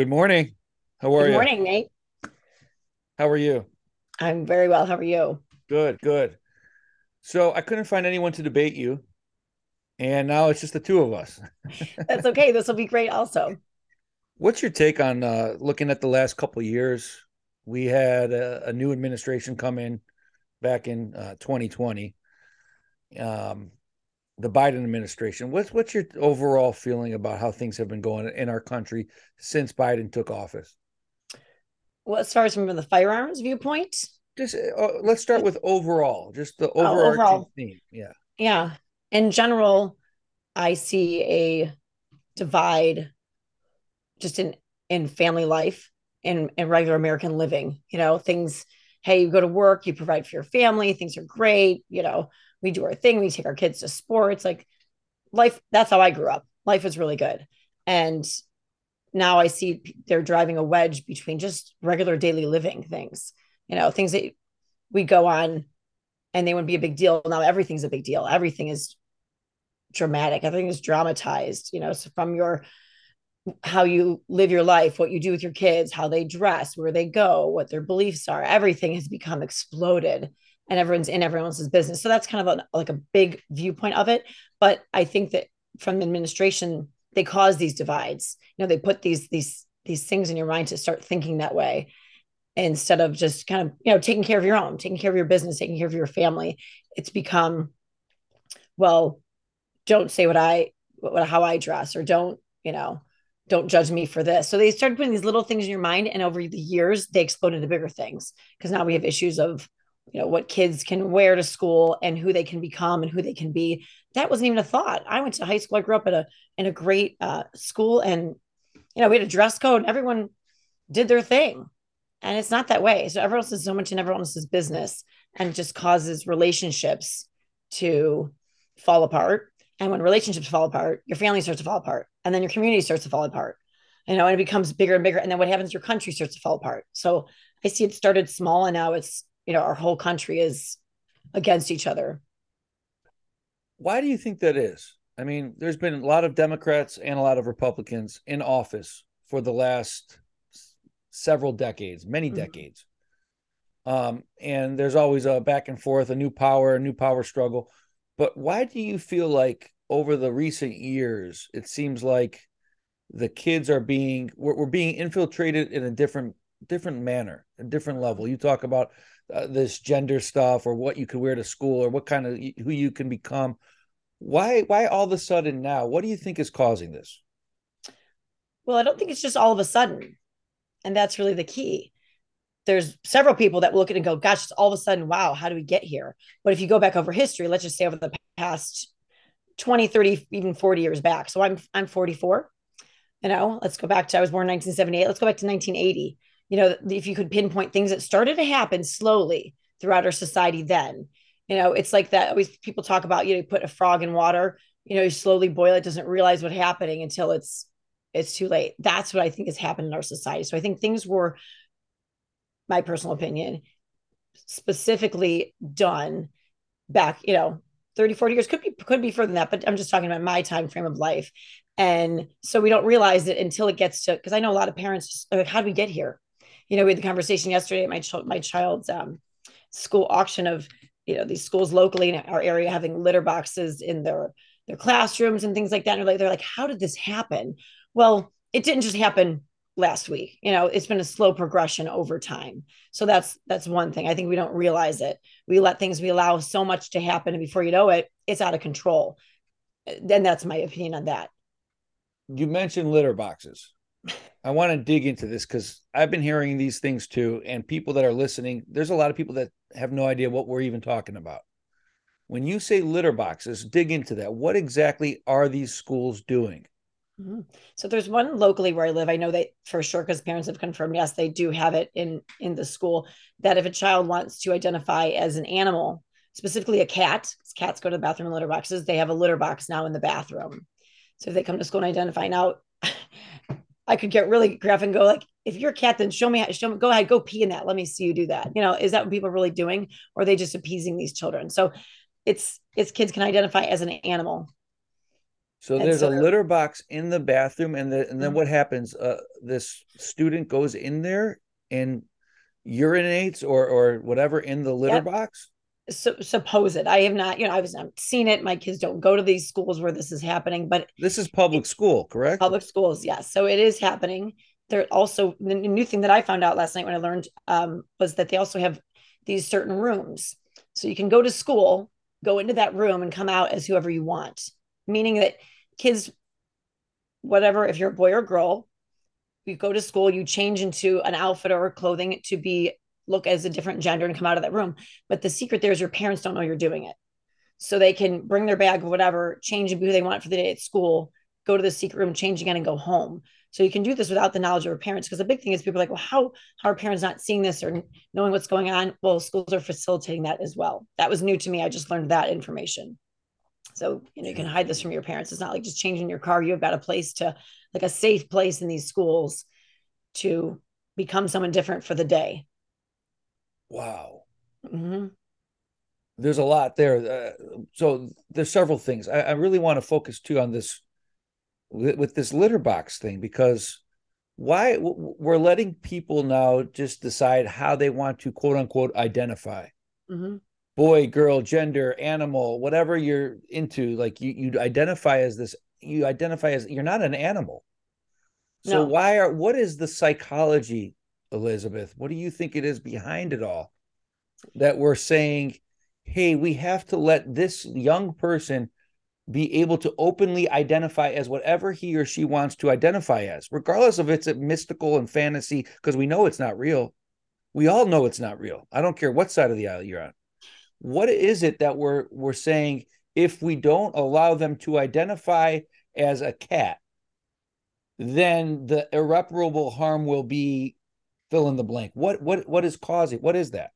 Good morning. How are Good you? Good morning, Nate. How are you? I'm very well. How are you? Good, good. So I couldn't find anyone to debate you, and now it's just the two of us. That's okay. This will be great also. What's your take on uh, looking at the last couple of years? We had a, a new administration come in back in uh, 2020. Um, the Biden administration. What's what's your overall feeling about how things have been going in our country since Biden took office? Well, as far as from the firearms viewpoint, Just uh, let's start with overall, just the Oh, overarching overall. theme. Yeah. yeah. In general, I see a divide just in in family life in in regular American living. You know, things. Hey, you go to work, you provide for your family. Things are great. You know, we do our thing. We take our kids to sports. Like life. That's how I grew up. Life was really good, and now I see they're driving a wedge between just regular daily living things. You know, things that we go on and they wouldn't be a big deal. Now everything's a big deal. Everything is dramatic. Everything is dramatized. You know, so from your how you live your life, what you do with your kids, how they dress, where they go, what their beliefs are, everything has become exploded and everyone's in everyone else's business. So that's kind of a, like a big viewpoint of it. But I think that from the administration, they cause these divides. You know, they put these these these things in your mind to start thinking that way instead of just kind of, you know, taking care of your own, taking care of your business, taking care of your family. It's become, well, don't say what I what how I dress or don't, you know, don't judge me for this. So they started putting these little things in your mind and over the years they exploded into bigger things because now we have issues of you know what kids can wear to school and who they can become and who they can be. That wasn't even a thought. I went to high school. I grew up at a in a great uh, school and you know we had a dress code everyone did their thing. And it's not that way. So everyone else is so much in everyone else's business and just causes relationships to fall apart and when relationships fall apart, your family starts to fall apart. And then your community starts to fall apart. You know, and it becomes bigger and bigger. And then what happens? Your country starts to fall apart. So I see it started small and now it's, you know, our whole country is against each other. Why do you think that is? I mean, there's been a lot of Democrats and a lot of Republicans in office for the last several decades, many Mhm. decades. Um, and there's always a back and forth, a new power, a new power struggle. But why do you feel like over the recent years, it seems like the kids are being we're, we're being infiltrated in a different different manner, a different level. You talk about uh, this gender stuff or what you could wear to school or what kind of who you can become. Why why all of a sudden now? What do you think is causing this? Well, I don't think it's just all of a sudden. And that's really the key. There's several people that look at it and go, gosh, all of a sudden, wow, how do we get here? But if you go back over history, let's just say over the past 20, 30, even 40 years back. So I'm I'm 44. You know, let's go back to I was born in 1978. Let's go back to 1980. You know, if you could pinpoint things that started to happen slowly throughout our society then. You know, it's like that always people talk about, you know, you put a frog in water, you know, you slowly boil it, doesn't realize what's happening until it's it's too late. That's what I think has happened in our society. So I think things were, my personal opinion, specifically done back, you know, 30, 40 years, could be could be further than that, but I'm just talking about my time frame of life. And so we don't realize it until it gets to because I know a lot of parents are like, how do we get here? You know, we had the conversation yesterday at my child my child's um, school auction of you know these schools locally in our area having litter boxes in their their classrooms and things like that. And they're like, they're like, how did this happen? Well, it didn't just happen last week. You know, it's been a slow progression over time. So that's that's one thing. I think we don't realize it. We let things we allow so much to happen, and before you know it, it's out of control. Then that's my opinion on that. You mentioned litter boxes. I want to dig into this because I've been hearing these things too, and people that are listening, there's a lot of people that have no idea what we're even talking about. When you say litter boxes, dig into that. What exactly are these schools doing? Mhm. So there's one locally where I live. I know that for sure because parents have confirmed. Yes, they do have it in in the school. That if a child wants to identify as an animal, specifically a cat, cats go to the bathroom in litter boxes. They have a litter box now in the bathroom. So if they come to school and identify now, I could get really graphic and go like, if you're a cat, then show me, show me, go ahead, go pee in that. Let me see you do that. You know, is that what people are really doing, or are they just appeasing these children? So it's it's kids can identify as an animal So And there's so a litter box in the bathroom, and the, and then Mhm. what happens? Uh, this student goes in there and urinates or or whatever in the litter Yep. box. So, suppose it. I have not, you know, I was not seen it. My kids don't go to these schools where this is happening, but This is public school, correct? public schools, yes. So it is happening. There also the new thing that I found out last night when I learned um, was that they also have these certain rooms. So you can go to school, go into that room, and come out as whoever you want. Meaning that kids, whatever, if you're a boy or girl, you go to school, you change into an outfit or clothing to be look as a different gender and come out of that room. But the secret there is your parents don't know you're doing it. So they can bring their bag of whatever, change and be who they want for the day at school, go to the secret room, change again, and go home. So you can do this without the knowledge of your parents. Because the big thing is people are like, well, how, how are parents not seeing this or knowing what's going on? Well, schools are facilitating that as well. That was new to me. I just learned that information. So, you know, you can hide this from your parents. It's not like just changing your car. You've got a place to, like a safe place in these schools to become someone different for the day. Wow. hmm There's a lot there. Uh, so there's several things. I, I really want to focus too on this with, with this litter box thing because why we're letting people now just decide how they want to quote unquote identify hmm boy, girl, gender, animal, whatever you're into. Like you you identify as this. You identify as you're not an animal. So No. why are what is the psychology, Elizabeth? What do you think it is behind it all that we're saying, hey, we have to let this young person be able to openly identify as whatever he or she wants to identify as, regardless of it's a mystical and fantasy, because we know it's not real. We all know it's not real. I don't care what side of the aisle you're on. What is it that we're we're saying if we don't allow them to identify as a cat, then the irreparable harm will be fill in the blank. What what what is causing? What is that?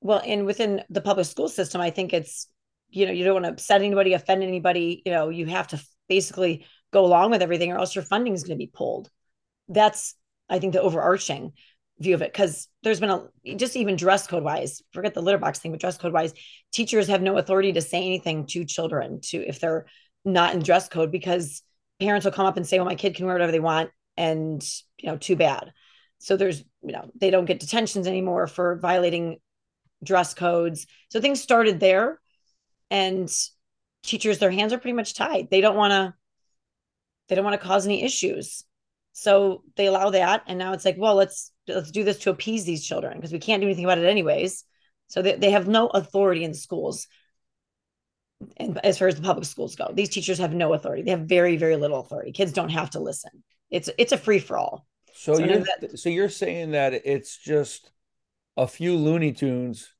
Well, and within the public school system, I think it's, you know, you don't want to upset anybody, offend anybody. You know, you have to basically go along with everything or else your funding is going to be pulled. That's, I think, the overarching view of it. Cause there's been a, just even dress code wise, forget the litter box thing, but dress code wise, teachers have no authority to say anything to children to, if they're not in dress code, because parents will come up and say, well, my kid can wear whatever they want. And, you know, too bad. So there's, you know, they don't get detentions anymore for violating dress codes. So things started there. And teachers, their hands are pretty much tied. They don't want to, they don't want to cause any issues. So they allow that. And now it's like, well, let's let's do this to appease these children because we can't do anything about it anyways. So they, they have no authority in schools. And as far as the public schools go, these teachers have no authority. They have very, very little authority. Kids don't have to listen. It's it's a free for all. So, So you're that- so you're saying that it's just a few Looney Tunes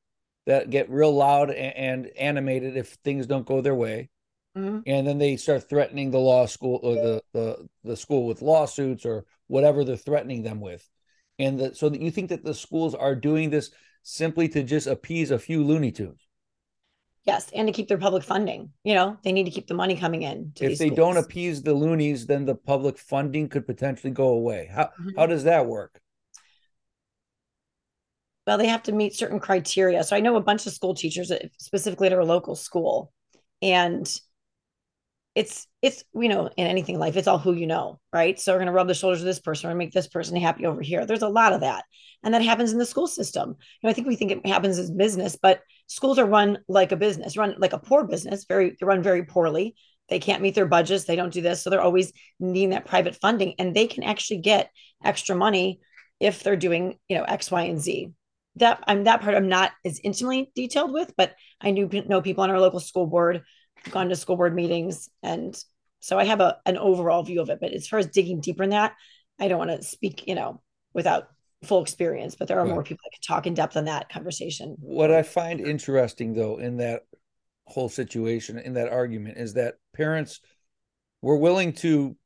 that get real loud and, and animated if things don't go their way, Mhm. and then they start threatening the law school or the the the school with lawsuits or whatever they're threatening them with, and the, so that you think that the schools are doing this simply to just appease a few Looney Tunes. Yes, and to keep their public funding. You know, they need to keep the money coming in. To If they don't appease the loonies, then the public funding could potentially go away. How Mhm. how does that work? well, they have to meet certain criteria. So I know a bunch of school teachers, specifically at our local school, and it's it's you know in anything in life, it's all who you know, right? So we're gonna rub the shoulders of this person or make this person happy over here. There's a lot of that, and that happens in the school system. You know, I think we think it happens as business, but schools are run like a business, run like a poor business. Very they run very poorly. They can't meet their budgets. They don't do this, so they're always needing that private funding, and they can actually get extra money if they're doing you know X, Y, and Z that I'm that part I'm not as intimately detailed with, but I knew know people on our local school board, gone to school board meetings, and so I have a an overall view of it. But as far as digging deeper in that, I don't want to speak, you know, without full experience. But there are Right. more people that can talk in depth on that conversation. What I find interesting though in that whole situation, in that argument, is that parents were willing to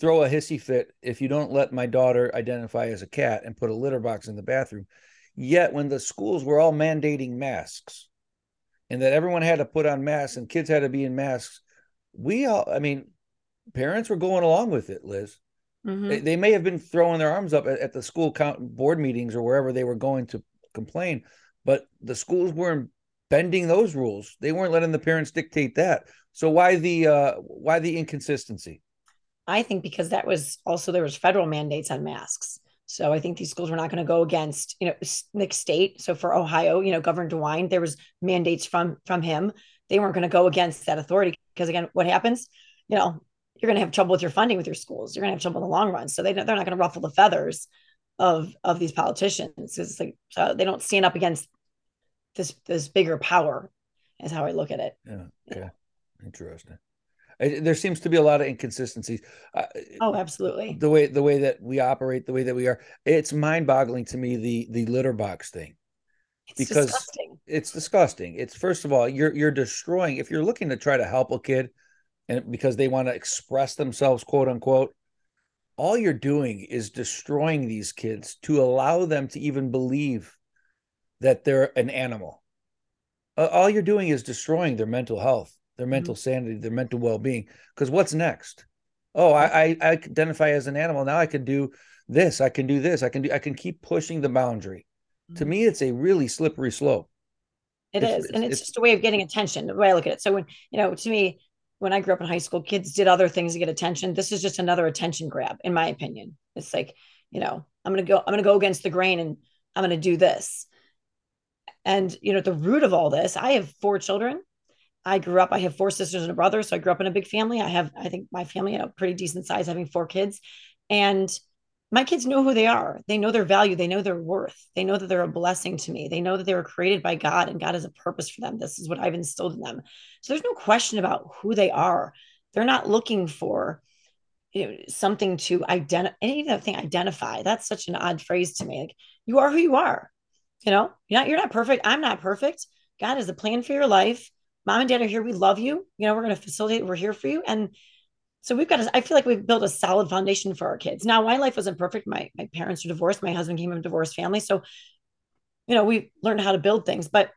throw a hissy fit if you don't let my daughter identify as a cat and put a litter box in the bathroom. Yet when the schools were all mandating masks and that everyone had to put on masks and kids had to be in masks, we all I mean, parents were going along with it, Liz. Mhm. They, they may have been throwing their arms up at, at the school count board meetings or wherever they were going to complain, but the schools weren't bending those rules. They weren't letting the parents dictate that. So why the uh, why the inconsistency? I think because that was also there was federal mandates on masks. So I think these schools were not going to go against, you know, Nick State. So for Ohio, you know, Governor DeWine, there was mandates from from him. They weren't going to go against that authority because again, what happens? You know, you're going to have trouble with your funding with your schools. You're going to have trouble in the long run. So they they're not going to ruffle the feathers of of these politicians. It's like so they don't stand up against this this bigger power. Is how I look at it. Yeah. Yeah. Interesting. There seems to be a lot of inconsistencies. Uh, oh, absolutely. The way the way that we operate, the way that we are, it's mind-boggling to me. The the litter box thing, it's because disgusting. it's disgusting. It's first of all, you're you're destroying. If you're looking to try to help a kid, and because they want to express themselves, quote unquote, all you're doing is destroying these kids to allow them to even believe that they're an animal. All you're doing is destroying their mental health, their mental mm-hmm. sanity, their mental well-being. Because what's next? Oh, I, I, I identify as an animal. Now I can do this. I can do this. I can do. I can keep pushing the boundary. Mm-hmm. To me, it's a really slippery slope. It it's, is, and it's, it's, just a way of getting attention. The way I look at it. So when you know, to me, when I grew up in high school, kids did other things to get attention. This is just another attention grab, in my opinion. It's like, you know, I'm gonna go, I'm gonna go against the grain and I'm gonna do this. And you know, at the root of all this, I have four children. I grew up, I have four sisters and a brother. So I grew up in a big family. I have, I think my family, you know, pretty decent size, having four kids. And my kids know who they are. They know their value. They know their worth. They know that they're a blessing to me. They know that they were created by God and God has a purpose for them. This is what I've instilled in them. So there's no question about who they are. They're not looking for you know, something to identify, any of that thing identify. That's such an odd phrase to me. Like you are who you are. You know, you're not, you're not perfect. I'm not perfect. God has a plan for your life. Mom and dad are here. We love you. You know, we're going to facilitate. We're here for you. And so we've got, a, I feel like we've built a solid foundation for our kids. Now, my life wasn't perfect. My, my parents are divorced. My husband came from a divorced family. So, you know, we learned how to build things, but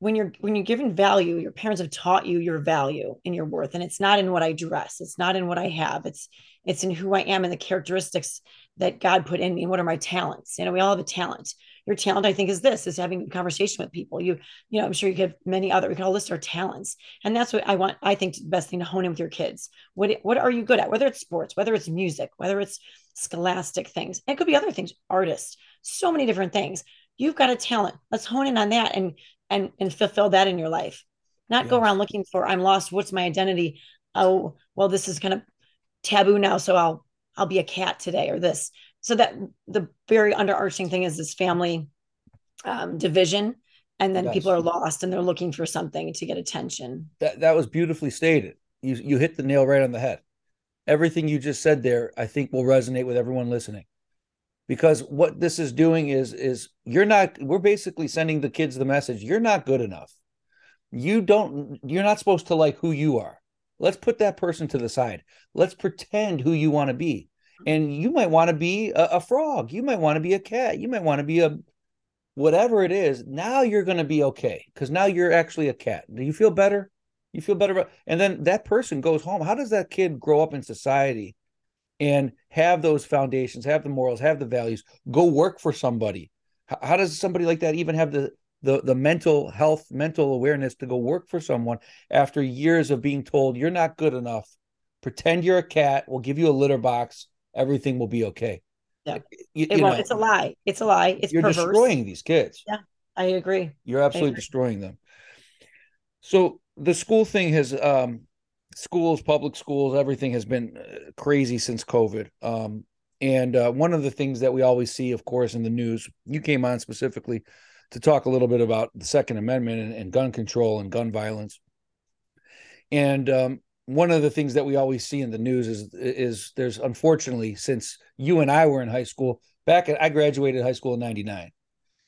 when you're, when you're given value, your parents have taught you your value and your worth. And it's not in what I dress. It's not in what I have. It's, it's in who I am and the characteristics that God put in me. And what are my talents? You know, we all have a talent your talent i think is this is having a conversation with people. You you know i'm sure you could have many other we can all list our talents. And that's what i want i think the best thing to hone in with your kids. What what are you good at? Whether it's sports whether it's music whether it's scholastic things it could be other things artists so many different things. You've got a talent. Let's hone in on that and and and fulfill that in your life. Not yes. go around looking for i'm lost. What's my identity? Oh well this is kind of taboo now so i'll i'll be a cat today or this so that the very underarching thing is this family um, division and then yes. people are lost and they're looking for something to get attention. That that was beautifully stated. You you hit the nail right on the head. Everything you just said there i think will resonate with everyone listening. Because what this is doing is is you're not we're basically sending the kids the message you're not good enough. You don't you're not supposed to like who you are. Let's put that person to the side. Let's pretend who you want to be and you might want to be a, a frog you might want to be a cat you might want to be a whatever it is now you're going to be okay because now you're actually a cat. Do you feel better? You feel better about and then that person goes home. How does that kid grow up in society and have those foundations have the morals have the values go work for somebody? How, how does somebody like that even have the the the mental health mental awareness to go work for someone after years of being told you're not good enough. Pretend you're a cat we'll give you a litter box everything will be okay. Yeah, you, it you won't. Know, it's a lie. It's a lie. It's you're perverse. destroying these kids. Yeah, I agree. You're absolutely agree. destroying them. So the school thing has um, schools, public schools, everything has been uh, crazy since COVID. Um, and uh, one of the things that we always see, of course, in the news, you came on specifically to talk a little bit about the Second Amendment and, and gun control and gun violence. And um, one of the things that we always see in the news is is there's unfortunately since you and I were in high school back at, I graduated high school in 99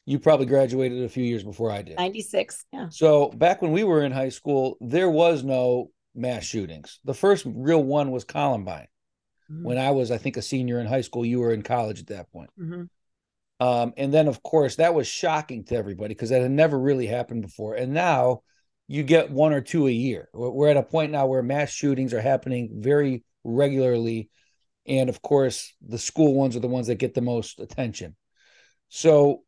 you probably graduated a few years before I did. 96 yeah. So back when we were in high school there was no mass shootings. The first real one was Columbine. Mm-hmm. when I was I think a senior in high school you were in college at that point. Mm-hmm. um, and then of course that was shocking to everybody because that had never really happened before. And now you get one or two a year. We're at a point now where mass shootings are happening very regularly. And of course, the school ones are the ones that get the most attention. So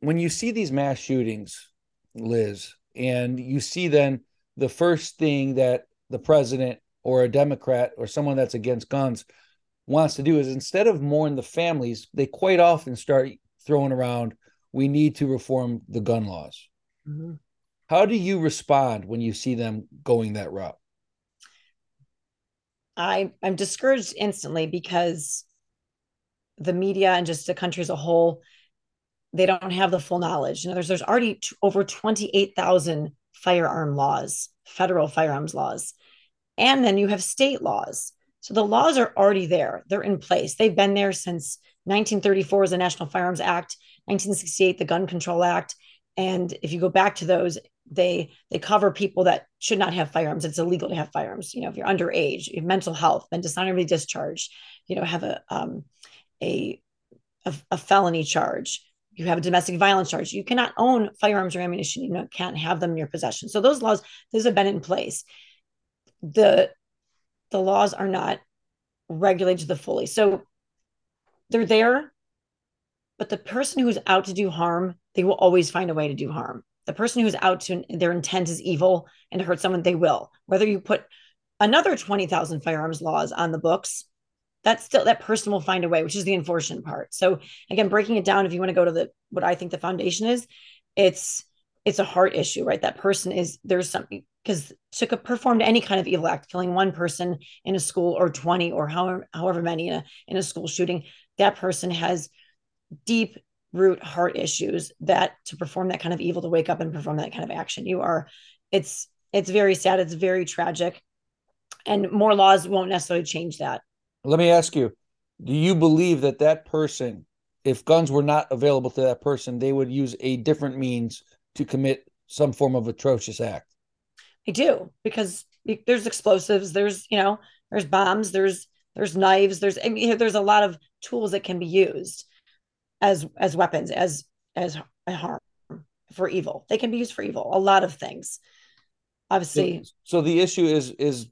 when you see these mass shootings, Liz, And you see then the first thing that the president or a Democrat or someone that's against guns wants to do is instead of mourn the families, they quite often start throwing around, we need to reform the gun laws. Mm-hmm. How do you respond when you see them going that route? I, I'm discouraged instantly because the media and just the country as a whole, they don't have the full knowledge. In other words, there's already t- over 28,000 firearm laws, federal firearms laws. And then you have state laws. So the laws are already there. They're in place. They've been there since 1934 is the National Firearms Act, 1968 the Gun Control Act, and if you go back to those, they they cover people that should not have firearms. It's illegal to have firearms. You know, if you're underage, you have mental health, been dishonorably discharged, you know, have a um, a, a, a felony charge, you have a domestic violence charge. You cannot own firearms or ammunition. You know, can't have them in your possession. So those laws, those have been in place. The the laws are not regulated to the fully. So they're there, but the person who's out to do harm, they will always find a way to do harm. The person who's out to their intent is evil and to hurt someone, they will. Whether you put another 20,000 firearms laws on the books that's still that person will find a way which is the enforcement part so again breaking it down if you want to go to the what i think the foundation is it's it's a heart issue right that person is there's something because to perform any kind of evil act killing one person in a school or 20 or however however many in a, in a school shooting that person has deep root heart issues that to perform that kind of evil to wake up and perform that kind of action you are it's it's very sad it's very tragic. And more laws won't necessarily change that. Let me ask you do you believe that that person if guns were not available to that person they would use a different means to commit some form of atrocious act? I do because there's explosives there's you know there's bombs there's there's knives there's I mean, there's a lot of tools that can be used as as weapons as as a harm for evil they can be used for evil a lot of things obviously so the issue is is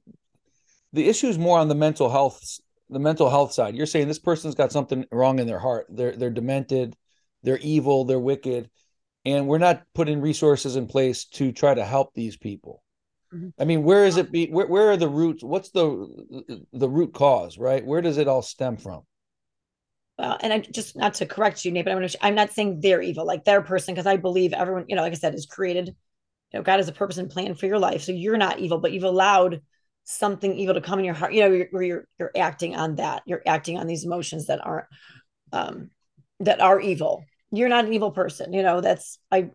the issue is more on the mental health the mental health side. You're saying this person's got something wrong in their heart. They're they're demented, they're evil, they're wicked, and we're not putting resources in place to try to help these people. Mm-hmm. I mean, where is it? Be, where where are the roots? What's the the root cause? Right? Where does it all stem from? Well, and I just not to correct you, Nate, but I'm, gonna, I'm not saying they're evil, like their person, because I believe everyone, you know, like I said, is created. You know, God has a purpose and plan for your life, so you're not evil, but you've allowed something evil to come in your heart you know you're, where you're you're acting on that you're acting on these emotions that aren't um that are evil you're not an evil person you know that's i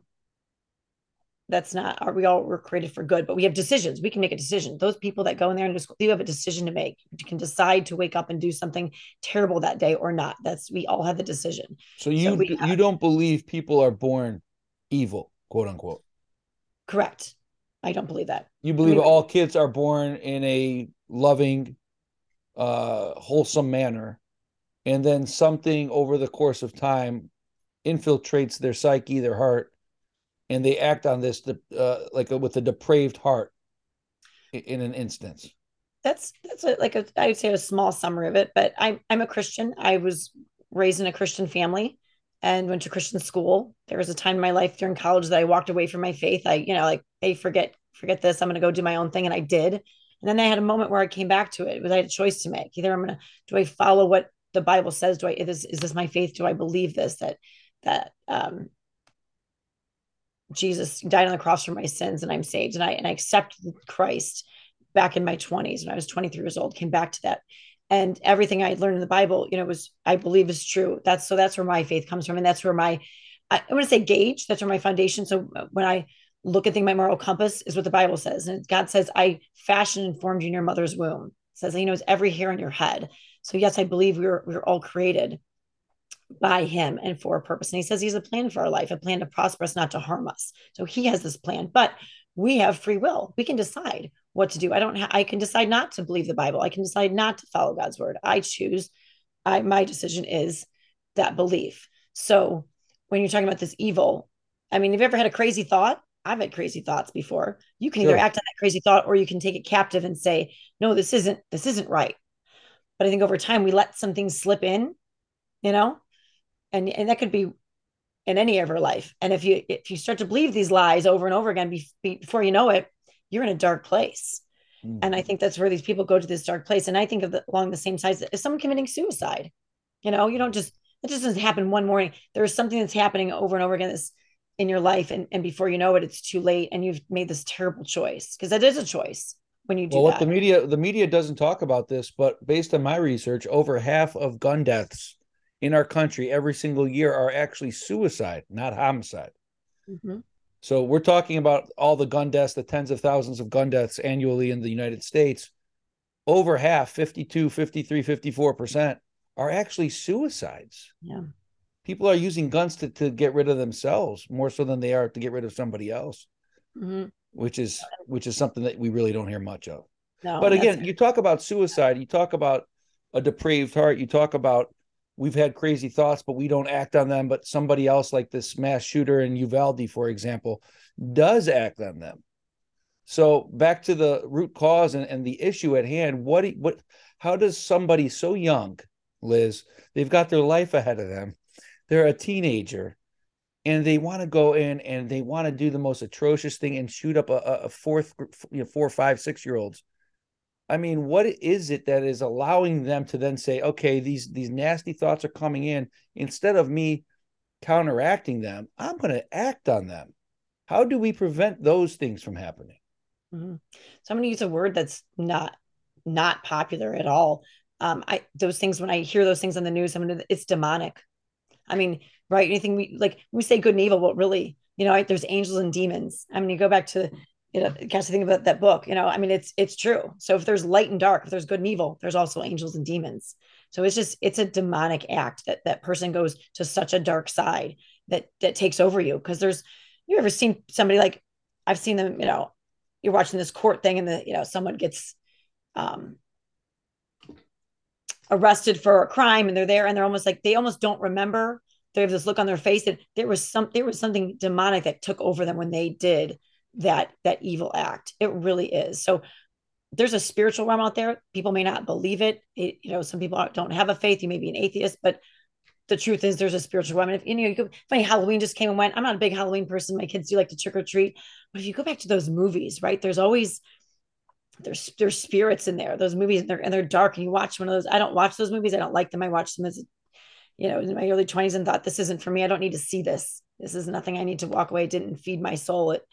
that's not are we all were created for good but we have decisions. We can make a decision. Those people that go in there and just you have a decision to make. You can decide to wake up and do something terrible that day or not. That's we all have the decision. So you so you don't believe people are born evil quote unquote? Correct. I don't believe that. You believe I mean, all kids are born in a loving, uh, wholesome manner, and then something over the course of time infiltrates their psyche, their heart, and they act on this uh, like a, with a depraved heart in an instance. That's that's a, like a I'd say a small summary of it, but I'm I'm a Christian. I was raised in a Christian family and went to Christian school. There was a time in my life during college that I walked away from my faith. I, you know, like, hey, forget, forget this. I'm going to go do my own thing. And I did. And then I had a moment where I came back to it. It was I had a choice to make. Either I'm going to, do I follow what the Bible says? Do I, is, is this my faith? Do I believe this, that, that, um, Jesus died on the cross for my sins and I'm saved. And I, and I accepted Christ back in my 20s when I was 23 years old, came back to that and everything I learned in the Bible, you know, was I believe is true. That's so that's where my faith comes from, and that's where my I, I want to say gauge. That's where my foundation. So when I look at things, my moral compass is what the Bible says, and God says, "I fashioned and formed you in your mother's womb." It says He knows every hair on your head. So yes, I believe we we're we we're all created by Him and for a purpose. And He says He has a plan for our life, a plan to prosper us, not to harm us. So He has this plan, but we have free will. We can decide what to do. I don't ha- I can decide not to believe the Bible. I can decide not to follow God's word. I choose. I my decision is that belief. So when you're talking about this evil, I mean, have you ever had a crazy thought? I've had crazy thoughts before. You can sure. either act on that crazy thought or you can take it captive and say, no, this isn't this isn't right. But I think over time we let some things slip in, you know, and and that could be in any of her life. And if you if you start to believe these lies over and over again before you know it, you're in a dark place. Mm-hmm. And I think that's where these people go to this dark place. And I think of the, along the same sides as someone committing suicide. You know, you don't just it just doesn't happen one morning. There's something that's happening over and over again that's in your life, and, and before you know it, it's too late, and you've made this terrible choice because that is a choice when you do. Well, what that. the media the media doesn't talk about this, but based on my research, over half of gun deaths in our country every single year are actually suicide, not homicide. Mm-hmm. So we're talking about all the gun deaths, the tens of thousands of gun deaths annually in the United States. Over half, 52, 53, 54% are actually suicides. Yeah. People are using guns to, to get rid of themselves more so than they are to get rid of somebody else. Mm-hmm. Which is which is something that we really don't hear much of. No, but again, you talk about suicide, you talk about a depraved heart, you talk about we've had crazy thoughts, but we don't act on them. But somebody else, like this mass shooter in Uvalde, for example, does act on them. So back to the root cause and, and the issue at hand. What what how does somebody so young Liz. They've got their life ahead of them. They're a teenager and they want to go in and they want to do the most atrocious thing and shoot up a, a fourth, you know, four, five, six year olds. I mean, what is it that is allowing them to then say, okay, these these nasty thoughts are coming in. Instead of me counteracting them, I'm going to act on them. How do we prevent those things from happening? Mm-hmm. So I'm going to use a word that's not not popular at all, um, I those things when I hear those things on the news, I'm gonna, it's demonic. I mean, right? Anything we like, we say good and evil, but really, you know, there's angels and demons. I mean, you go back to you know, catch the thing about that book. You know, I mean, it's it's true. So if there's light and dark, if there's good and evil, there's also angels and demons. So it's just it's a demonic act that that person goes to such a dark side that that takes over you. Because there's you ever seen somebody like I've seen them. You know, you're watching this court thing, and the you know someone gets um arrested for a crime and they're there and they're almost like they almost don't remember they have this look on their face that there was some there was something demonic that took over them when they did that that evil act it really is so there's a spiritual realm out there people may not believe it, it you know some people don't have a faith you may be an atheist but the truth is there's a spiritual realm and if you know you go, funny halloween just came and went i'm not a big halloween person my kids do like to trick or treat but if you go back to those movies right there's always there's there's spirits in there. Those movies and they're and they're dark. And you watch one of those. I don't watch those movies. I don't like them. I watched them as you know in my early 20s and thought this isn't for me. I don't need to see this. This is nothing I need to walk away. It didn't feed my soul. It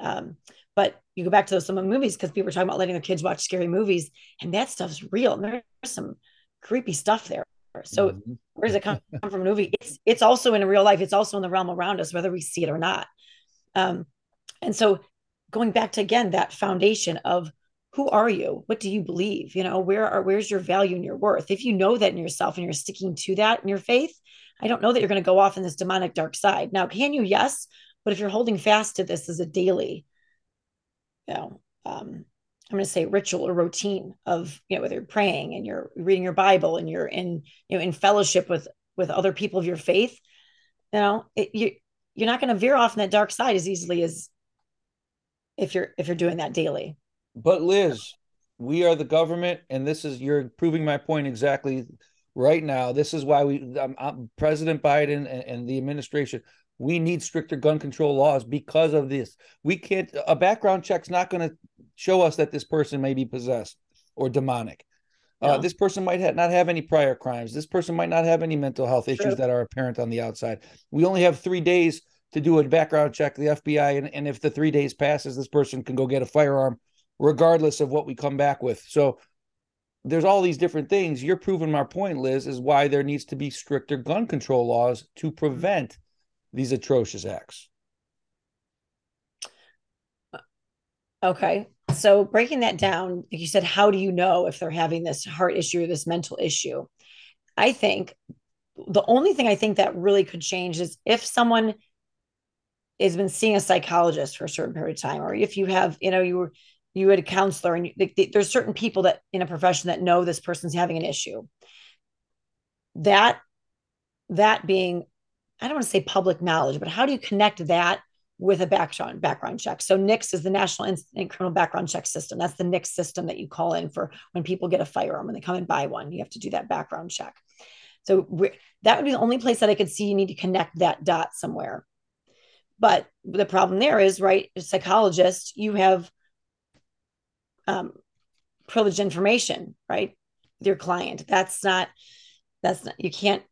um, but you go back to those some of the movies because people are talking about letting their kids watch scary movies, and that stuff's real. And there's some creepy stuff there. So mm-hmm. where does it come from a movie? It's it's also in real life. It's also in the realm around us, whether we see it or not. Um, and so going back to again that foundation of who are you what do you believe you know where are where's your value and your worth if you know that in yourself and you're sticking to that in your faith i don't know that you're going to go off in this demonic dark side now can you yes but if you're holding fast to this as a daily you know um, i'm going to say ritual or routine of you know whether you're praying and you're reading your bible and you're in you know in fellowship with with other people of your faith you know it, you you're not going to veer off in that dark side as easily as if you're if you're doing that daily but Liz, we are the government, and this is you're proving my point exactly right now. This is why we, um, um, President Biden and, and the administration, we need stricter gun control laws because of this. We can't. A background check's not going to show us that this person may be possessed or demonic. Uh, this person might ha- not have any prior crimes. This person might not have any mental health issues that are apparent on the outside. We only have three days to do a background check, the FBI, and, and if the three days passes, this person can go get a firearm regardless of what we come back with. So there's all these different things. You're proving my point, Liz, is why there needs to be stricter gun control laws to prevent these atrocious acts. Uh, okay. So breaking that down, you said, how do you know if they're having this heart issue or this mental issue? I think the only thing I think that really could change is if someone has been seeing a psychologist for a certain period of time, or if you have, you know, you were you had a counselor and you, there's certain people that in a profession that know this person's having an issue that that being i don't want to say public knowledge but how do you connect that with a background background check so NICS is the national instant criminal background check system that's the NICS system that you call in for when people get a firearm when they come and buy one you have to do that background check So that would be the only place that I could see you need to connect that dot somewhere. But the problem there is, right, psychologist, you have um, privileged information, right? Your client. That's not, that's not, you can't,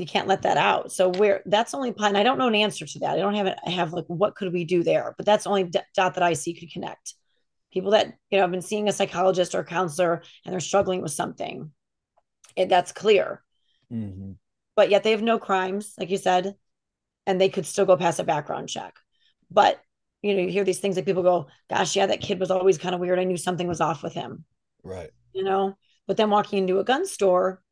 you can't let that out. So where that's only and I don't know an answer to that. I don't have it. I have like, what could we do there? But that's the only dot that I see could connect. People that, you know, have been seeing a psychologist or a counselor and they're struggling with something. It, that's clear. Mm-hmm. But yet they have no crimes, like you said, and they could still go past a background check. But you know, you hear these things that people go, gosh, yeah, that kid was always kind of weird. I knew something was off with him. Right. You know, but then walking into a gun store,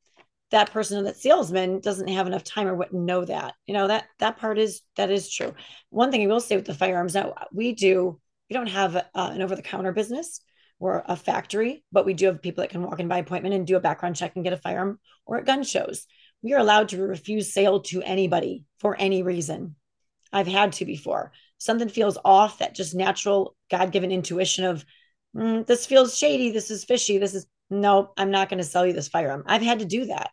that person, that salesman doesn't have enough time or wouldn't know that. You know, that that part is that is true. One thing I will say with the firearms now, we do, we don't have uh, an over the counter business. We're a factory, but we do have people that can walk in by appointment and do a background check and get a firearm or at gun shows. We are allowed to refuse sale to anybody for any reason. I've had to before something feels off, that just natural God given intuition of mm, this feels shady, this is fishy, this is no, I'm not going to sell you this firearm. I've had to do that.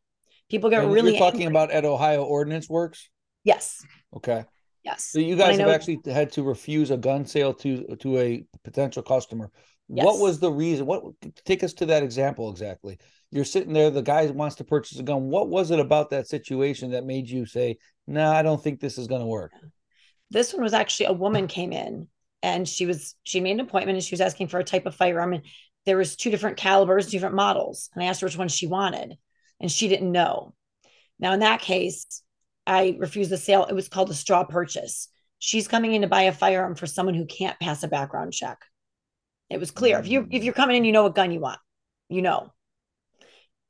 People get and really. You're talking angry. about at Ohio Ordnance Works. Yes. Okay. Yes. So you guys have actually had to refuse a gun sale to to a potential customer. Yes. What was the reason? What take us to that example exactly? You're sitting there, the guy wants to purchase a gun. What was it about that situation that made you say, "No, nah, I don't think this is going to work"? This one was actually a woman came in and she was she made an appointment and she was asking for a type of firearm and there was two different calibers, different models. And I asked her which one she wanted and she didn't know. Now in that case, I refused the sale. It was called a straw purchase. She's coming in to buy a firearm for someone who can't pass a background check. It was clear. If you if you're coming in, you know what gun you want. You know.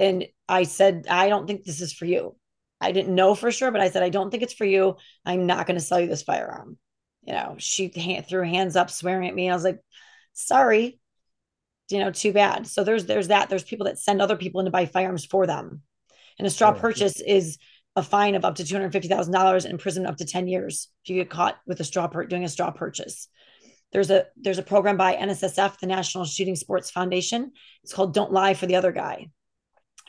And I said, I don't think this is for you. I didn't know for sure, but I said, I don't think it's for you. I'm not going to sell you this firearm. You know, she threw hands up, swearing at me. I was like, sorry, you know, too bad. So there's there's that. There's people that send other people in to buy firearms for them, and a straw oh, purchase is a fine of up to two hundred fifty thousand dollars and prison up to ten years if you get caught with a straw per- doing a straw purchase. There's a there's a program by NSSF, the National Shooting Sports Foundation. It's called "Don't Lie for the Other Guy."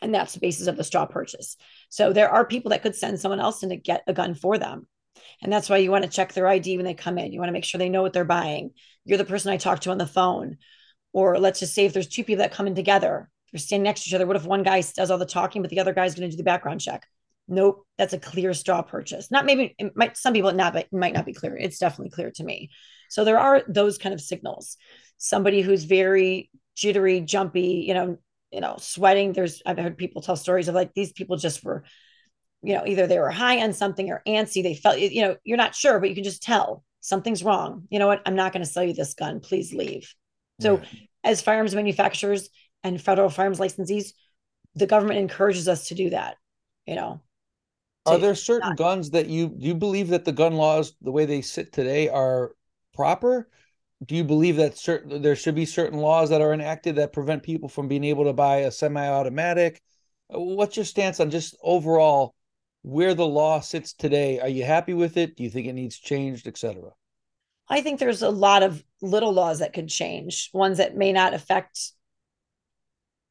And that's the basis of the straw purchase. So there are people that could send someone else in to get a gun for them. And that's why you want to check their ID when they come in. You want to make sure they know what they're buying. You're the person I talked to on the phone. Or let's just say if there's two people that come in together, they're standing next to each other. What if one guy does all the talking, but the other guy's going to do the background check? Nope, that's a clear straw purchase. Not maybe it might some people not, but might not be clear. It's definitely clear to me. So there are those kind of signals. Somebody who's very jittery, jumpy, you know, you know, sweating. There's, I've heard people tell stories of like these people just were, you know, either they were high on something or antsy. They felt, you know, you're not sure, but you can just tell something's wrong. You know what? I'm not going to sell you this gun. Please leave. So, as firearms manufacturers and federal firearms licensees, the government encourages us to do that. You know, are there certain not, guns that you do you believe that the gun laws, the way they sit today, are proper? do you believe that certain there should be certain laws that are enacted that prevent people from being able to buy a semi-automatic? What's your stance on just overall where the law sits today? Are you happy with it? Do you think it needs changed etc i think there's a lot of little laws that could change ones that may not affect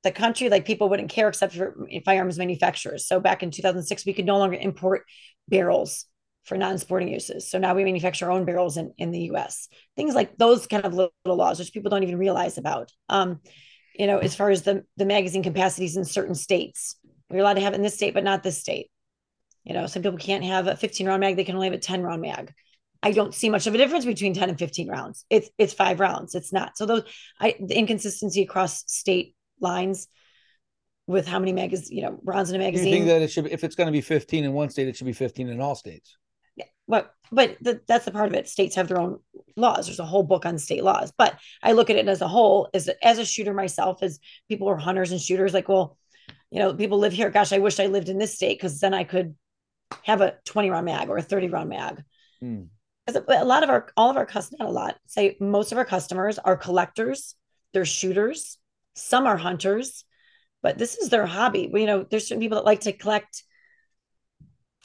the country like people wouldn't care except for firearms manufacturers so back in 2006 we could no longer import barrels for non-sporting uses. So now we manufacture our own barrels in, in the US. Things like those kind of little, laws, which people don't even realize about. Um, you know, as far as the, the magazine capacities in certain states, we're allowed to have it in this state, but not this state. You know, some people can't have a 15 round mag, they can only have a 10 round mag. I don't see much of a difference between 10 and 15 rounds. It's it's five rounds. It's not. So those I the inconsistency across state lines with how many magazines, you know, rounds in a magazine. You think that it should if it's going to be 15 in one state, it should be 15 in all states Yeah, but but the, that's the part of it states have their own laws there's a whole book on state laws but i look at it as a whole as as a shooter myself as people are hunters and shooters like well you know people live here gosh i wish i lived in this state because then i could have a 20 round mag or a 30 round mag mm. A lot of our all of our customers not a lot say most of our customers are collectors they're shooters some are hunters but this is their hobby you know there's certain people that like to collect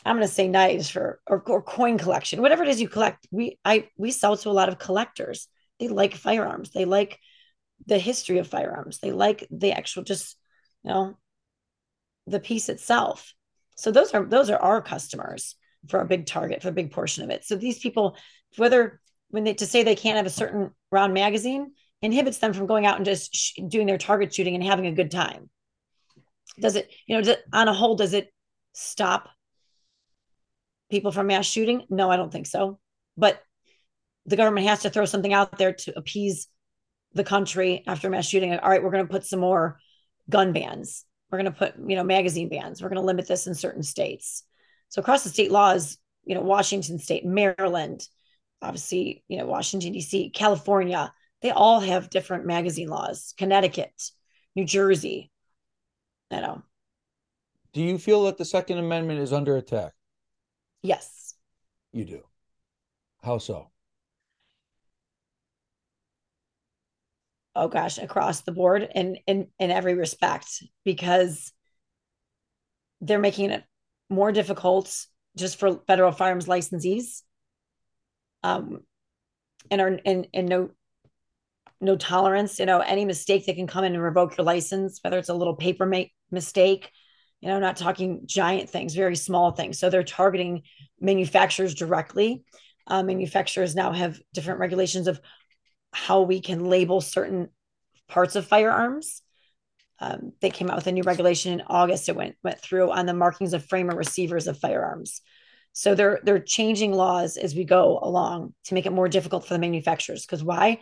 I'm going to say knives for or, or coin collection, whatever it is you collect. We I we sell to a lot of collectors. They like firearms. They like the history of firearms. They like the actual just you know the piece itself. So those are those are our customers for a big target for a big portion of it. So these people, whether when they to say they can't have a certain round magazine inhibits them from going out and just sh- doing their target shooting and having a good time. Does it, you know, does, on a whole, does it stop people from mass shooting? No, I don't think so. But the government has to throw something out there to appease the country after mass shooting. All right, we're going to put some more gun bans. We're going to put, you know, magazine bans. We're going to limit this in certain states. So across the state laws, you know, Washington State, Maryland, obviously, you know, Washington D.C., California, they all have different magazine laws. Connecticut, New Jersey, you know. Do you feel that the Second Amendment is under attack? Yes. You do. How so? Oh gosh, across the board and in, in every respect, because they're making it more difficult just for federal firearms licensees. Um, and are and, and no no tolerance. You know, any mistake that can come in and revoke your license, whether it's a little paper make mistake. You know, not talking giant things, very small things. So they're targeting manufacturers directly. Uh, manufacturers now have different regulations of how we can label certain parts of firearms. Um, they came out with a new regulation in August. It went went through on the markings of frame or receivers of firearms. So they're they're changing laws as we go along to make it more difficult for the manufacturers. Because why?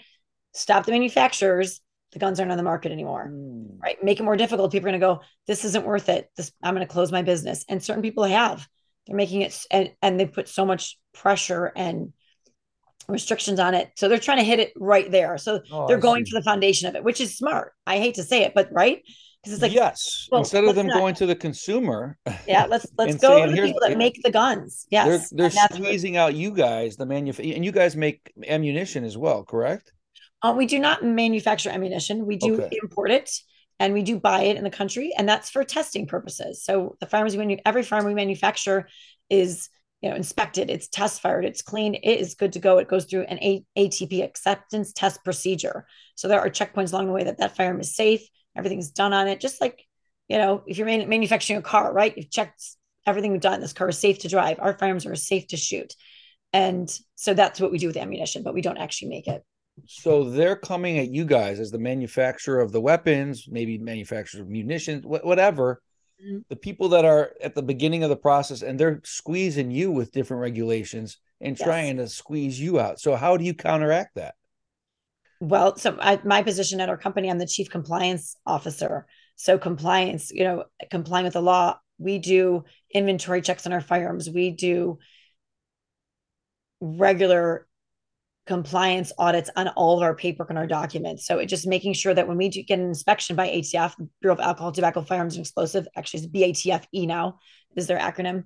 Stop the manufacturers. The guns aren't on the market anymore, mm. right? Make it more difficult. People are going to go. This isn't worth it. This I'm going to close my business. And certain people have. They're making it, and and they put so much pressure and restrictions on it. So they're trying to hit it right there. So oh, they're I going see. to the foundation of it, which is smart. I hate to say it, but right? Because it's like yes, well, instead of them not, going to the consumer. Yeah, let's let's go saying, to the people that make the guns. Yes, they're, they're squeezing out you guys, the manufacturer, and you guys make ammunition as well, correct? Uh, we do not manufacture ammunition. We do okay. import it and we do buy it in the country, and that's for testing purposes. So the farmers, we every farm we manufacture is you know inspected it's test fired it's clean it is good to go. It goes through an A- atp acceptance test procedure. So there are checkpoints along the way that that firearm is safe everything's done on it just like you know if you're man- manufacturing a car right? You've checked everything we've done. This car is safe to drive. Our firearms are safe to shoot. And so that's what we do with ammunition but we don't actually make it. So they're coming at you guys as the manufacturer of the weapons maybe manufacturer of munitions wh- whatever. Mm-hmm. the people that are at the beginning of the process and they're squeezing you with different regulations and yes. trying to squeeze you out. So how do you counteract that? Well, so I, my position at our company, I'm the chief compliance officer. So compliance, you know, complying with the law. We do inventory checks on our firearms. We do regular compliance audits on all of our paperwork and our documents. So it just making sure that when we do get an inspection by ATF, Bureau of Alcohol, Tobacco, Firearms, and Explosive, actually it's BATFE now is their acronym,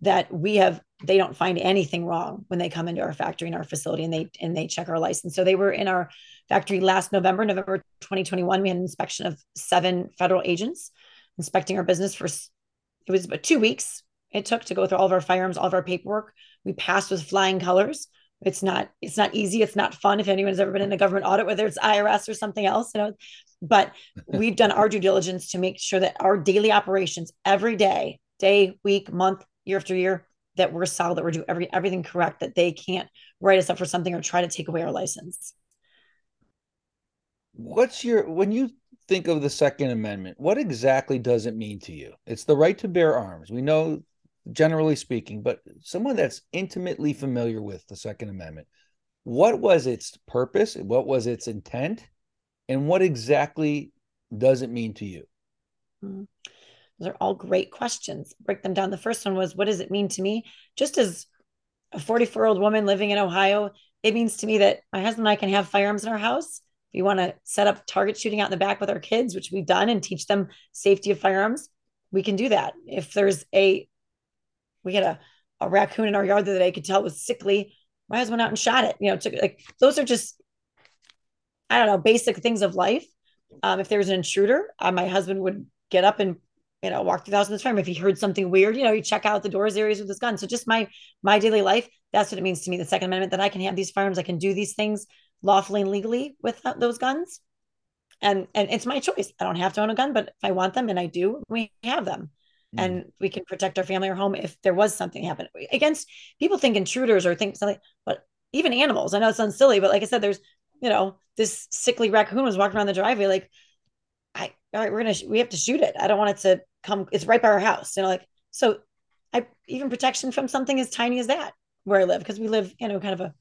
that we have they don't find anything wrong when they come into our factory and our facility and they and they check our license. So they were in our factory last November, November 2021. We had an inspection of seven federal agents inspecting our business for it was about two weeks it took to go through all of our firearms, all of our paperwork. We passed with flying colors it's not it's not easy it's not fun if anyone's ever been in a government audit whether it's irs or something else you know. But we've done our due diligence to make sure that our daily operations every day day week month year after year that we're solid that we're doing every, everything correct that they can't write us up for something or try to take away our license. What's your when you think of the second amendment what exactly does it mean to you? It's the right to bear arms. We know generally speaking, but someone that's intimately familiar with the Second Amendment, what was its purpose? What was its intent? And what exactly does it mean to you? Hmm. Those are all great questions. Break them down. The first one was, what does it mean to me? Just as a 44 year old woman living in Ohio, it means to me that my husband and I can have firearms in our house. If want to set up target shooting out in the back with our kids, which we've done, and teach them safety of firearms, we can do that. If there's a we had a, a raccoon in our yard the other day, I could tell it was sickly. My husband went out and shot it. You know, took like those are just, I don't know, basic things of life. Um, if there's an intruder, uh, my husband would get up and you know walk through the house in frame. If he heard something weird, you know, he check out the doors areas with his gun. So just my my daily life. That's what it means to me. The Second Amendment that I can have these firearms, I can do these things lawfully and legally with those guns. and and it's my choice. I don't have to own a gun, but if I want them and I do, we have them. Mm. And we can protect our family or home if there was something happen against people think intruders or think something, but even animals. I know it sounds silly, but like I said, there's you know, this sickly raccoon was walking around the driveway, like, I all right, we're gonna we have to shoot it. I don't want it to come, it's right by our house. You know, like so I even protection from something as tiny as that where I live, because we live, you know, kind of a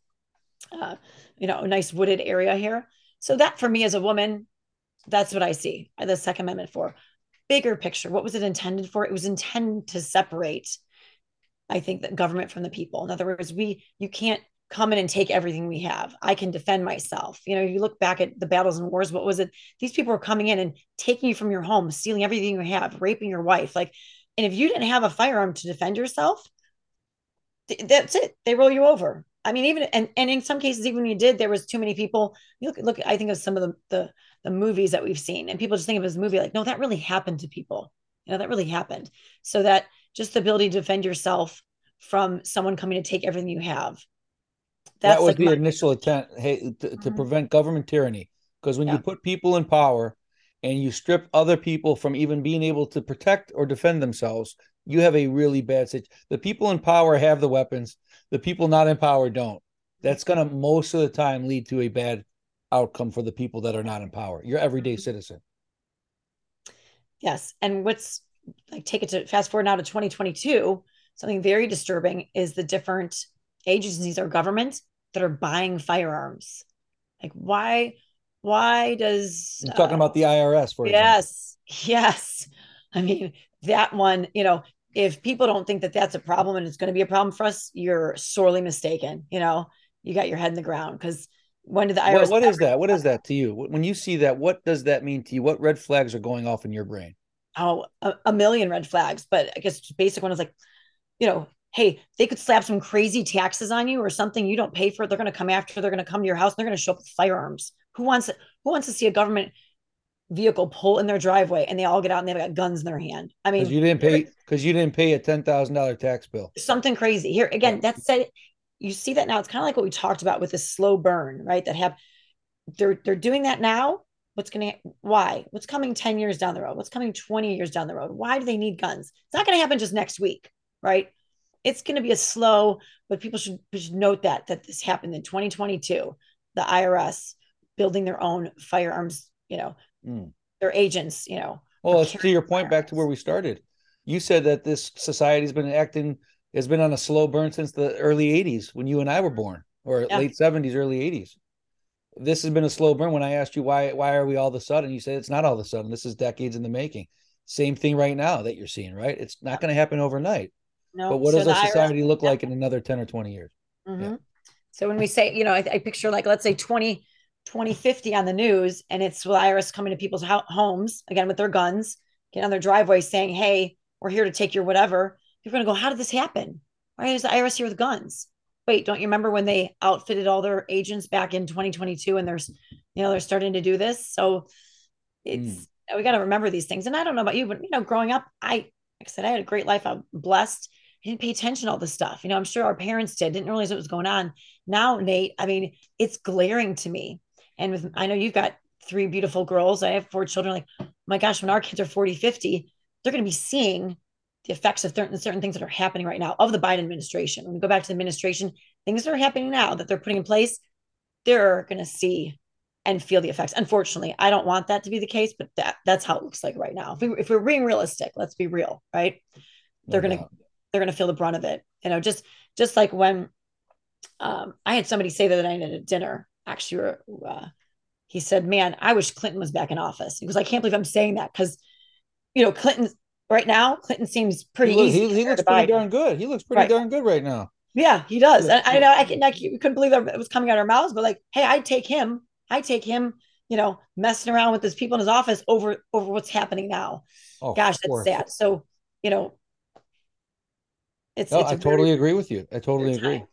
uh, you know, a nice wooded area here. So that for me as a woman, that's what I see the Second Amendment for. Bigger picture, what was it intended for? It was intended to separate, I think, the government from the people. In other words, we you can't come in and take everything we have. I can defend myself. You know, you look back at the battles and wars, what was it? These people were coming in and taking you from your home, stealing everything you have, raping your wife. Like, and if you didn't have a firearm to defend yourself, th- that's it. They roll you over. I mean, even and and in some cases, even when you did, there was too many people. You look, look. I think of some of the the, the movies that we've seen, and people just think of this movie like, no, that really happened to people. You know, that really happened. So that just the ability to defend yourself from someone coming to take everything you have. That's that was like the my- initial attempt, hey, to, to mm-hmm. prevent government tyranny. Because when yeah. you put people in power and you strip other people from even being able to protect or defend themselves, you have a really bad situation. The people in power have the weapons the people not in power don't. That's going to most of the time lead to a bad outcome for the people that are not in power, your everyday mm-hmm. citizen. Yes. And what's like, take it to fast forward now to 2022, something very disturbing is the different agencies or government that are buying firearms. Like, why? Why does you're talking uh, about the IRS for yes, example. yes. I mean that one, you know, if people don't think that that's a problem and it's going to be a problem for us, you're sorely mistaken. You know, you got your head in the ground because when did the IRS? what, what is that? What is that to you? When you see that, what does that mean to you? What red flags are going off in your brain? Oh, a, a million red flags. But I guess basic one is like, you know, hey, they could slap some crazy taxes on you or something you don't pay for. They're going to come after. They're going to come to your house. they're going to show up with firearms. Who wants Who wants to see a government vehicle pull in their driveway and they all get out and they've got guns in their hand. I mean, you didn't pay because you didn't pay a ten thousand dollar tax bill. Something crazy here again. That's said. You see that now. It's kind of like what we talked about with the slow burn, right? That have they're they're doing that now. What's going to why? What's coming ten years down the road? What's coming twenty years down the road? Why do they need guns? It's not going to happen just next week, right? It's going to be a slow, but people should, should note that that this happened in 2022. The IRS building their own firearms, you know, mm. their agents, you know. Well, to your point, back to where we started. You said that this society has been acting has been on a slow burn since the early 80s when you and I were born, or yeah. late 70s, early 80s. This has been a slow burn. When I asked you why why are we all of a sudden, you said it's not all of a sudden. This is decades in the making. Same thing right now that you're seeing, right? It's not going to happen overnight. No. But what so does our society look like in another 10 or 20 years? Mm-hmm. Yeah. So when we say, you know, I, I, picture like, let's say 20, 2050 on the news and it's the IRS coming to people's homes again with their guns, get on their driveway saying, Hey, we're here to take your whatever. You're going to go, How did this happen? Why is the IRS here with guns? Wait, don't you remember when they outfitted all their agents back in 2022 and there's, you know, they're starting to do this? So it's, mm. we got to remember these things. And I don't know about you, but, you know, growing up, I, like I said, I had a great life. I'm blessed. I didn't pay attention to all this stuff. You know, I'm sure our parents did, didn't realize what was going on. Now, Nate, I mean, it's glaring to me and with, I know you've got three beautiful girls. I have four children. Like, oh my gosh, when our kids are 40, 50, they're going to be seeing the effects of certain, certain things that are happening right now of the Biden administration. When we go back to the administration, things that are happening now that they're putting in place, they're going to see and feel the effects. Unfortunately, I don't want that to be the case, but that that's how it looks like right now. If, we, if we're being realistic, let's be real, right? They're no gonna they're gonna feel the brunt of it. You know, just just like when um, I had somebody say the other night at a dinner, actually uh, he said, "Man, I wish Clinton was back in office." He goes, "I can't believe I'm saying that because, you know, Clinton right now, Clinton seems pretty he. He, he looks pretty darn good. He looks pretty right. darn good right now. Yeah, he does. I, I, know. I, can, I couldn't believe that it was coming out of our mouths, but like, hey, I'd take him. I'd take him. You know, messing around with his people in his office over over what's happening now. Oh, Gosh, that's sad. So, you know, it's. No, it's I totally agree with you. I totally agree.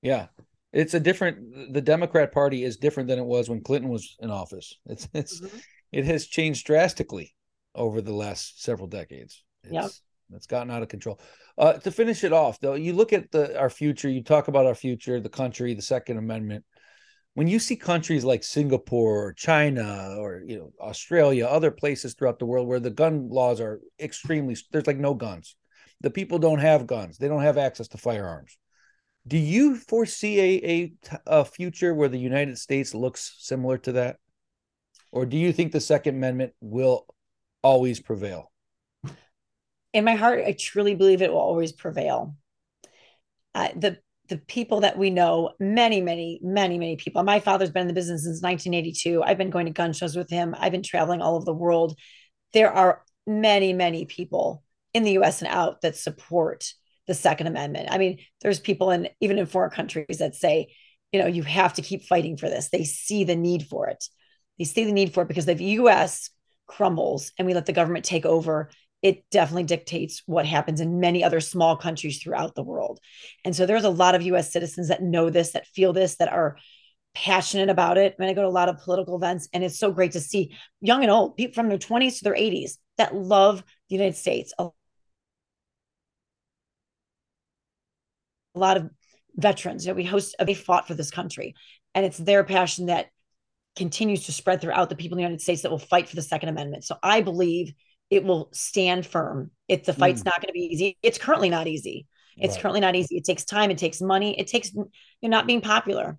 Yeah, it's a different the democrat party is different than it was when clinton was in office it's it's mm-hmm. it has changed drastically over the last several decades it's, yep. it's gotten out of control uh, to finish it off though you look at the our future you talk about our future the country the second amendment when you see countries like Singapore or China or you know Australia, other places throughout the world where the gun laws are extremely there's like no guns. The people don't have guns. They don't have access to firearms. Do you foresee a, a, a future where the United States looks similar to that? Or do you think the Second Amendment will always prevail? In my heart, I truly believe it will always prevail. Uh, the the people that we know, many, many, many, many people. My father's been in the business since 1982. I've been going to gun shows with him. I've been traveling all over the world. There are many, many people in the US and out that support the Second Amendment. I mean, there's people in even in foreign countries that say, you know, you have to keep fighting for this. They see the need for it. They see the need for it because if the US crumbles and we let the government take over, it definitely dictates what happens in many other small countries throughout the world. And so there's a lot of US citizens that know this, that feel this, that are passionate about it. Mean, I go to a lot of political events, and it's so great to see young and old, people from their 20s to their 80s that love the United States. A lot of veterans, you know, we host, they fought for this country, and it's their passion that continues to spread throughout the people in the United States that will fight for the Second Amendment. So I believe it will stand firm. If the fight's mm. not going to be easy. It's currently not easy. It's right. currently not easy. It takes time. It takes money. It takes you're not being popular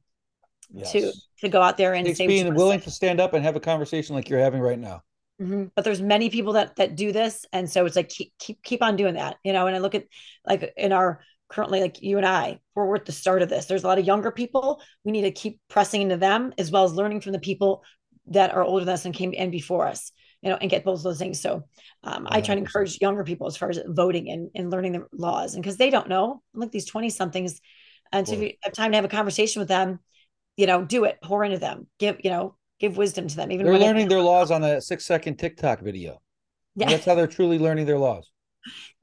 yes. to to go out there and say being willing to stand up and have a conversation like you're having right now. Mm-hmm. But there's many people that that do this, and so it's like keep keep keep on doing that, you know. And I look at like in our currently like you and I, we're, we're at the start of this. There's a lot of younger people. We need to keep pressing into them as well as learning from the people that are older than us and came in before us you know, and get both of those things. So um, I try to encourage younger people as far as voting and, and learning the laws. And because they don't know, like these 20 somethings, and so if you have time to have a conversation with them, you know, do it, pour into them, give, you know, give wisdom to them. Even they're learning their laws on a six second TikTok video. Yeah. That's how they're truly learning their laws.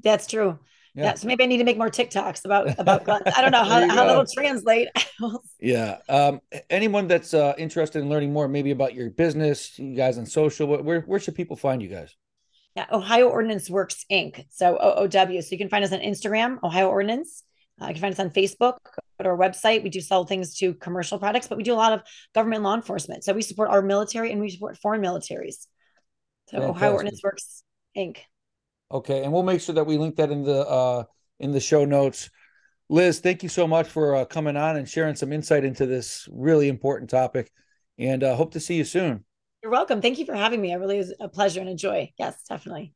That's true. Yeah. yeah. So maybe I need to make more TikToks about about guns. I don't know how, how that'll translate. yeah. Um, anyone that's uh, interested in learning more, maybe about your business, you guys on social, where where should people find you guys? Yeah, Ohio Ordnance Works Inc. So OOW. So you can find us on Instagram, Ohio Ordnance. Uh, you can find us on Facebook, at our website. We do sell things to commercial products, but we do a lot of government law enforcement. So we support our military and we support foreign militaries. So Fantastic. Ohio Ordnance Works Inc. Okay, and we'll make sure that we link that in the uh, in the show notes. Liz, thank you so much for uh, coming on and sharing some insight into this really important topic, and uh, hope to see you soon. You're welcome. Thank you for having me. I really was a pleasure and a joy. Yes, definitely.